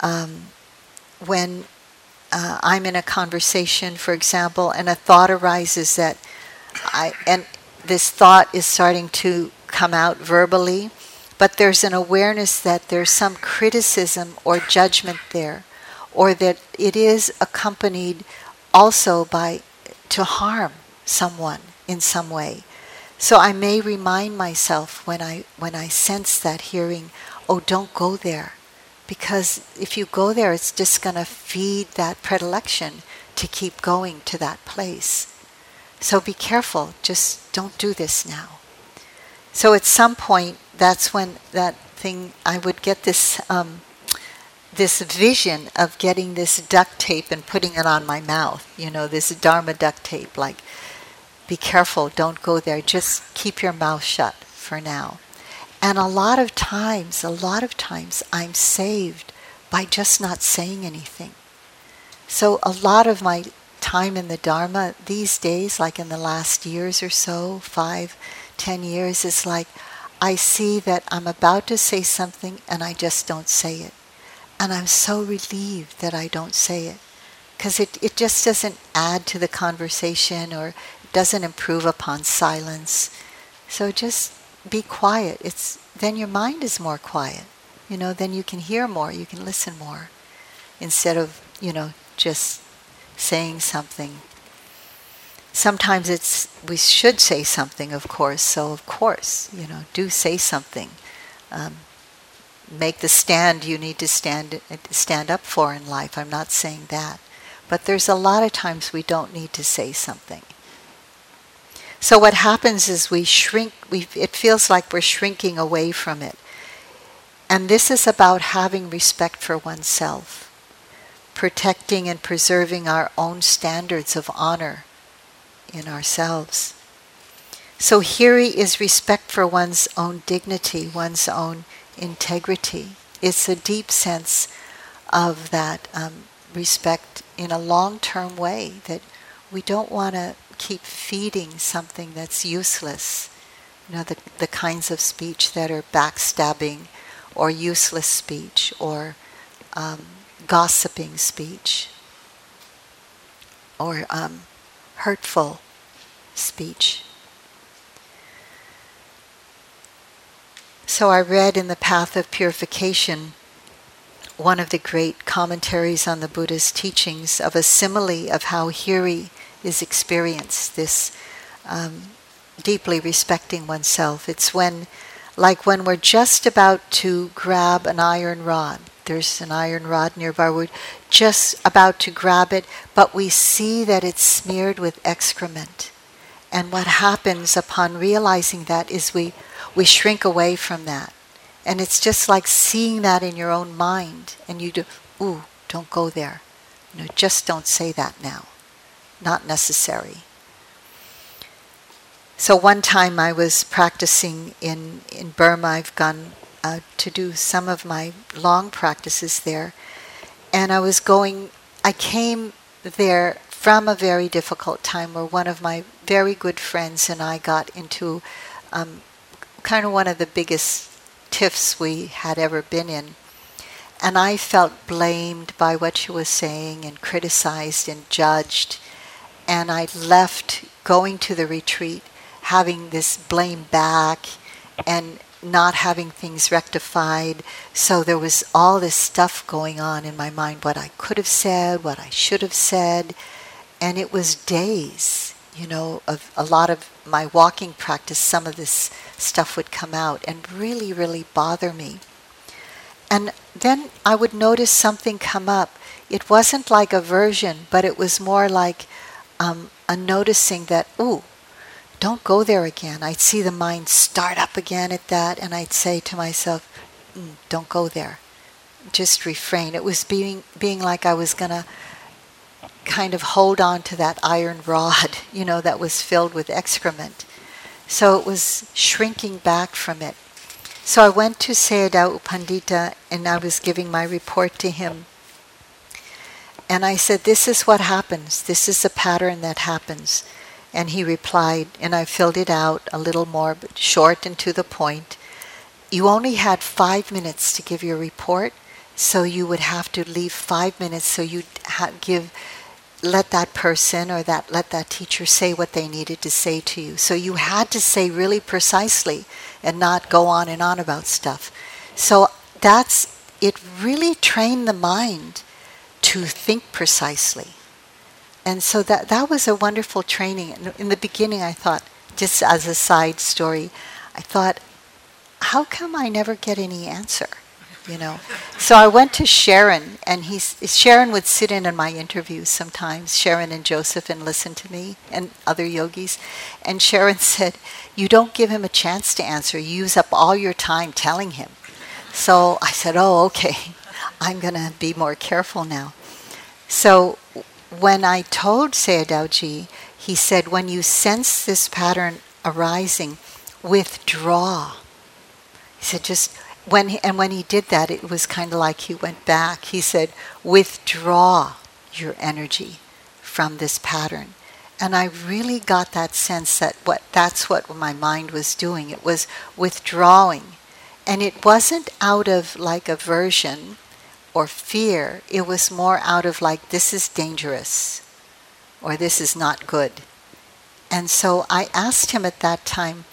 um, when uh, I'm in a conversation, for example, and a thought arises that I, and this thought is starting to come out verbally, but there's an awareness that there's some criticism or judgment there, or that it is accompanied also by to harm someone in some way. So I may remind myself when I when I sense that hearing, oh, don't go there because if you go there, it's just going to feed that predilection to keep going to that place. So be careful, just don't do this now. So at some point, that's when that thing, I would get this. Um, this vision of getting this duct tape and putting it on my mouth, you know, this Dharma duct tape, like, be careful, don't go there, just keep your mouth shut for now. And a lot of times, a lot of times, I'm saved by just not saying anything. So, a lot of my time in the Dharma these days, like in the last years or so, five, ten years, is like I see that I'm about to say something and I just don't say it. And I'm so relieved that I don't say it because it, it just doesn't add to the conversation or doesn't improve upon silence. So just be quiet. It's then your mind is more quiet. You know, then you can hear more, you can listen more instead of, you know, just saying something. Sometimes it's we should say something, of course. So of course, you know, do say something. Um, make the stand you need to stand stand up for in life. I'm not saying that, but there's a lot of times we don't need to say something. So what happens is we shrink, we, it feels like we're shrinking away from it. And this is about having respect for oneself, protecting and preserving our own standards of honor in ourselves. So hiri is respect for one's own dignity, one's own integrity. It's a deep sense of that um, respect in a long term way that we don't want to keep feeding something that's useless. You know, the, the kinds of speech that are backstabbing or useless speech or um, gossiping speech. or um, hurtful speech. So I read in the Path of Purification one of the great commentaries on the Buddha's teachings of a simile of how hiri is experienced, this um, deeply respecting oneself. It's when, like when we're just about to grab an iron rod, there's an iron rod nearby, we're just about to grab it, but we see that it's smeared with excrement. And what happens upon realizing that is we, we shrink away from that. And it's just like seeing that in your own mind, and you do, ooh, don't go there. You know, just don't say that now. Not necessary. So one time I was practicing in, in Burma. I've gone uh, to do some of my long practices there. And I was going, I came there from a very difficult time where one of my very good friends and I got into um, kind of one of the biggest tiffs we had ever been in. And I felt blamed by what she was saying and criticized and judged. And I left going to the retreat having this blame back and not having things rectified. So there was all this stuff going on in my mind what I could have said, what I should have said. And it was days, you know, of a lot of my walking practice, some of this stuff would come out and really, really bother me. And then I would notice something come up. It wasn't like aversion, but it was more like um, a noticing that, ooh, don't go there again. I'd see the mind start up again at that, and I'd say to myself, mm, don't go there. Just refrain. It was being, being like I was going to kind of hold on to that iron rod, <laughs> you know, that was filled with excrement. So it was shrinking back from it. So I went to Sayadaw U Pandita and I was giving my report to him. And I said, This is what happens. This is a pattern that happens. And he replied, and I filled it out a little more, but short and to the point. You only had five minutes to give your report, so you would have to leave five minutes so you'd ha- give let that person or that let that teacher say what they needed to say to you. So you had to say really precisely and not go on and on about stuff. So that's it really trained the mind to think precisely. And so that that was a wonderful training. In the beginning I thought just as a side story, I thought how come I never get any answer? you know. So I went to Sharon, and he's Sharon would sit in on my interviews sometimes. Sharon and Joseph and listen to me and other yogis, and Sharon <laughs> said, "You don't give him a chance to answer. You use up all your time telling him." So I said, "Oh, okay. I'm going to be more careful now." So when I told Sayadawji, he said, "When you sense this pattern arising, withdraw." He said, "Just." when he, and when he did that, it was kind of like he went back. He said, "Withdraw your energy from this pattern." And I really got that sense that what that's what my mind was doing. It was withdrawing, and it wasn't out of like aversion or fear. It was more out of like this is dangerous, or this is not good. And so I asked him at that time,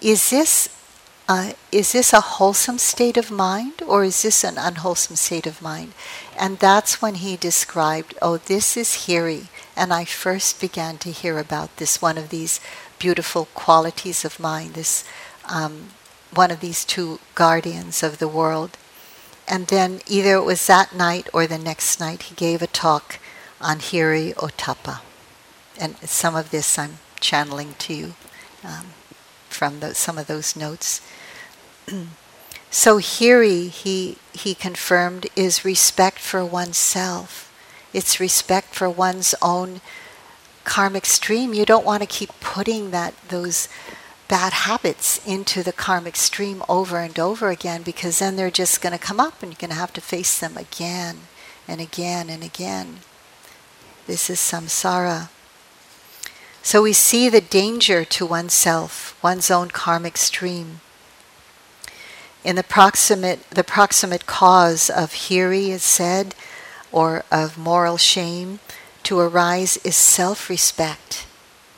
"Is this uh, is this a wholesome state of mind or is this an unwholesome state of mind? And that's when he described, oh, this is hiri. And I first began to hear about this one of these beautiful qualities of mind, this um, one of these two guardians of the world. And then either it was that night or the next night, he gave a talk on hiri ottappa. And some of this I'm channeling to you. Um, from the, some of those notes. <clears throat> so hiri, he, he confirmed, is respect for oneself. It's respect for one's own karmic stream. You don't want to keep putting that those bad habits into the karmic stream over and over again because then they're just going to come up and you're going to have to face them again and again and again. This is samsara. So we see the danger to oneself, one's own karmic stream. In the proximate, the proximate cause of hiri is said, or of moral shame, to arise is self respect.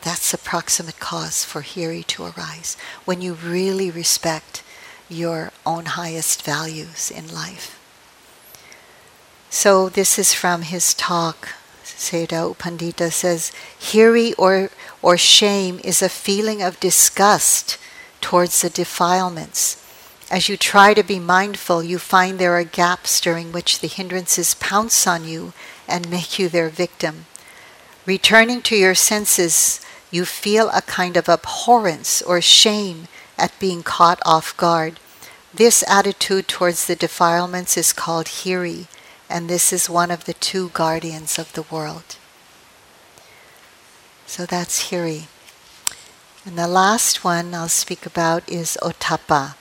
That's the proximate cause for Hiri to arise. When you really respect your own highest values in life. So, this is from his talk. Sayadaw U Pandita says, Hiri or, or shame is a feeling of disgust towards the defilements. As you try to be mindful, you find there are gaps during which the hindrances pounce on you and make you their victim. Returning to your senses, you feel a kind of abhorrence or shame at being caught off guard. This attitude towards the defilements is called hiri, and this is one of the two guardians of the world. So that's hiri. And the last one I'll speak about is ottappa.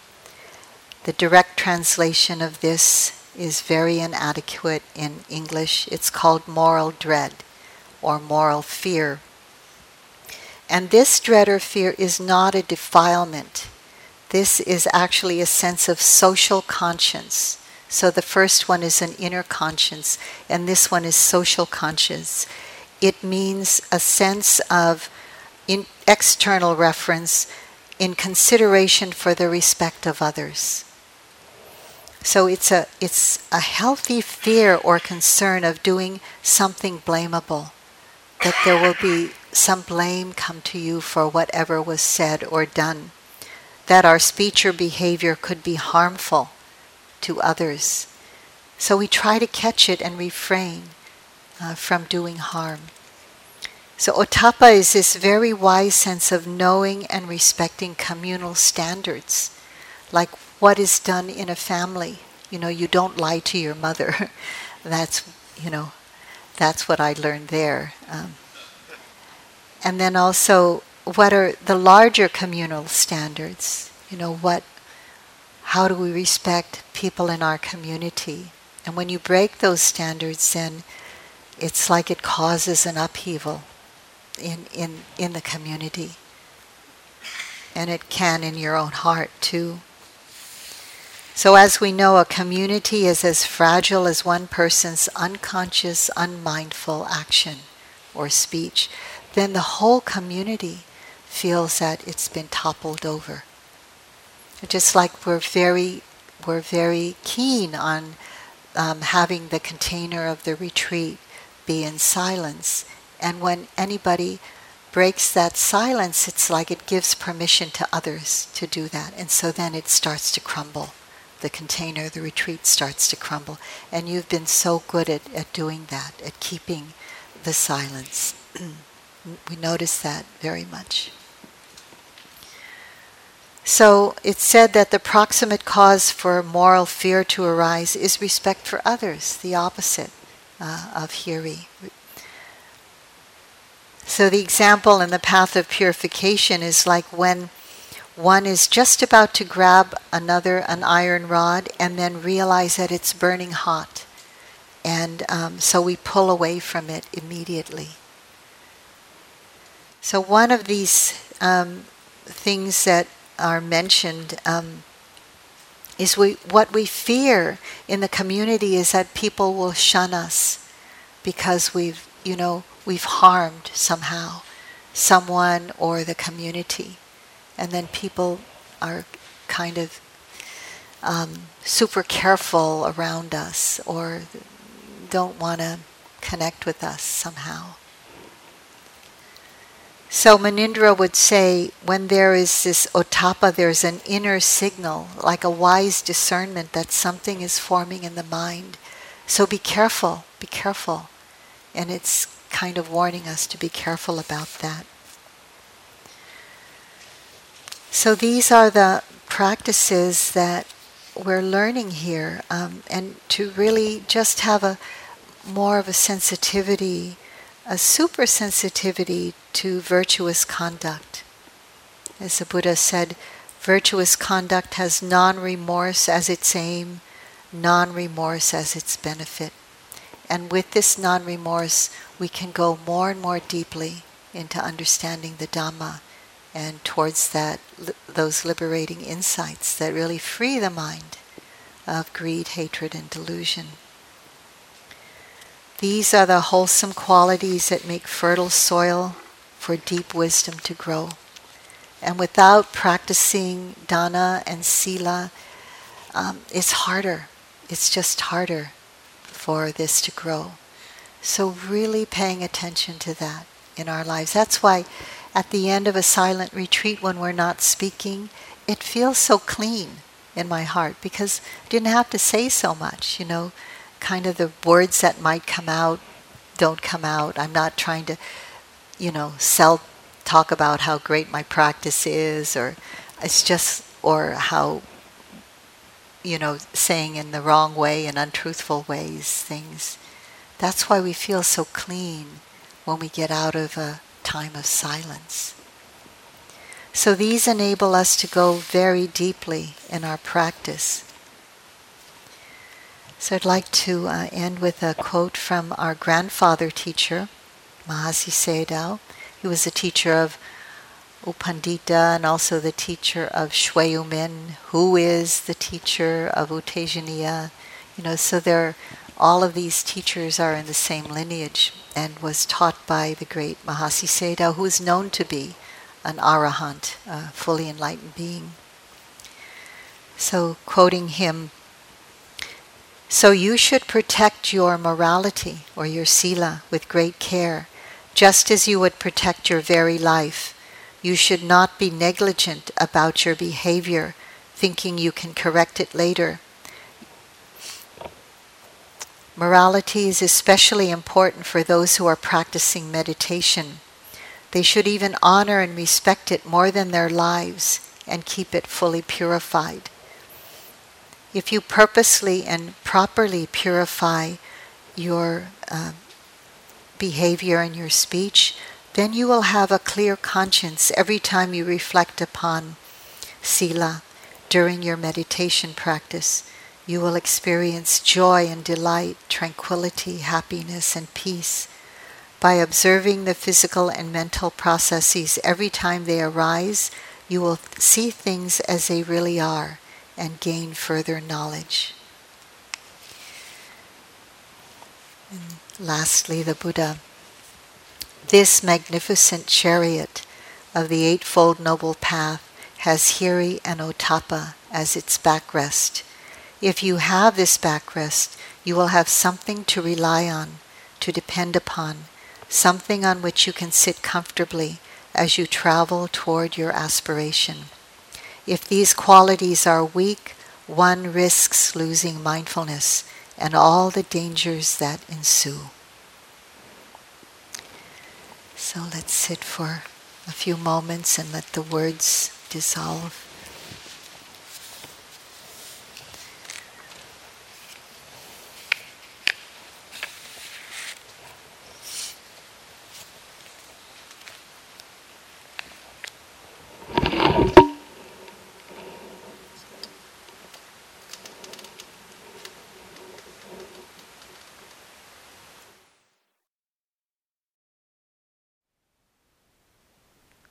The direct translation of this is very inadequate in English. It's called moral dread or moral fear. And this dread or fear is not a defilement. This is actually a sense of social conscience. So the first one is an inner conscience, and this one is social conscience. It means a sense of in external reference in consideration for the respect of others. So it's a it's a healthy fear or concern of doing something blamable, that there will be some blame come to you for whatever was said or done, that our speech or behavior could be harmful to others. So we try to catch it and refrain uh, from doing harm. So, ottappa is this very wise sense of knowing and respecting communal standards, like what is done in a family. You know, you don't lie to your mother. <laughs> that's, you know, that's what I learned there. Um, and then also, what are the larger communal standards? You know, what, how do we respect people in our community? And when you break those standards, then it's like it causes an upheaval in, in, in the community. And it can in your own heart too. So, as we know, a community is as fragile as one person's unconscious, unmindful action or speech. Then the whole community feels that it's been toppled over. Just like we're very, we're very keen on um, having the container of the retreat be in silence and when anybody breaks that silence, it's like it gives permission to others to do that. And so then it starts to crumble. The container, the retreat starts to crumble. And you've been so good at, at doing that, at keeping the silence. <clears throat> we notice that very much. So it's said that the proximate cause for moral fear to arise is respect for others, the opposite uh, of hiri, so the example in the path of purification is like when one is just about to grab another an iron rod and then realize that it's burning hot. And um, so we pull away from it immediately so one of these um, things that are mentioned um, is we, what we fear in the community is that people will shun us because we've you know we've harmed somehow someone or the community. And then people are kind of um, super careful around us or don't want to connect with us somehow. So Munindra would say when there is this ottappa, there's an inner signal, like a wise discernment that something is forming in the mind. So be careful, be careful. And it's kind of warning us to be careful about that. So these are the practices that we're learning here, um, and to really just have a more of a sensitivity, a super sensitivity to virtuous conduct. As the Buddha said, virtuous conduct has non remorse as its aim, non remorse as its benefit. And with this non remorse, we can go more and more deeply into understanding the Dhamma and towards that those liberating insights that really free the mind of greed, hatred, and delusion. These are the wholesome qualities that make fertile soil for deep wisdom to grow. And without practicing dana and sila, um, it's harder. It's just harder for this to grow. So, really paying attention to that in our lives. That's why at the end of a silent retreat, when we're not speaking, it feels so clean in my heart because I didn't have to say so much, you know, kind of the words that might come out don't come out. I'm not trying to, you know, sell, talk about how great my practice is, or it's just, or how, you know, saying in the wrong way and untruthful ways things. That's why we feel so clean when we get out of a time of silence. So these enable us to go very deeply in our practice. So I'd like to uh, end with a quote from our grandfather teacher, Mahasi Sayadaw. He was a teacher of U Pandita and also the teacher of Shwe Oo Min, who is the teacher of U Tejaniya. You know, so there, all of these teachers are in the same lineage and was taught by the great Mahasi Sayadaw, who is known to be an arahant, a fully enlightened being. So, quoting him, so you should protect your morality or your sila with great care, just as you would protect your very life. You should not be negligent about your behavior, thinking you can correct it later. Morality is especially important for those who are practicing meditation. They should even honor and respect it more than their lives and keep it fully purified. If you purposely and properly purify your uh, behavior and your speech, then you will have a clear conscience every time you reflect upon Sila during your meditation practice. You will experience joy and delight, tranquility, happiness, and peace by observing the physical and mental processes every time they arise, you will see things as they really are and gain further knowledge. And lastly, the Buddha. This magnificent chariot of the Eightfold Noble Path has Hiri and Ottappa as its backrest. If you have this backrest, you will have something to rely on, to depend upon, something on which you can sit comfortably as you travel toward your aspiration. If these qualities are weak, one risks losing mindfulness and all the dangers that ensue. So let's sit for a few moments and let the words dissolve.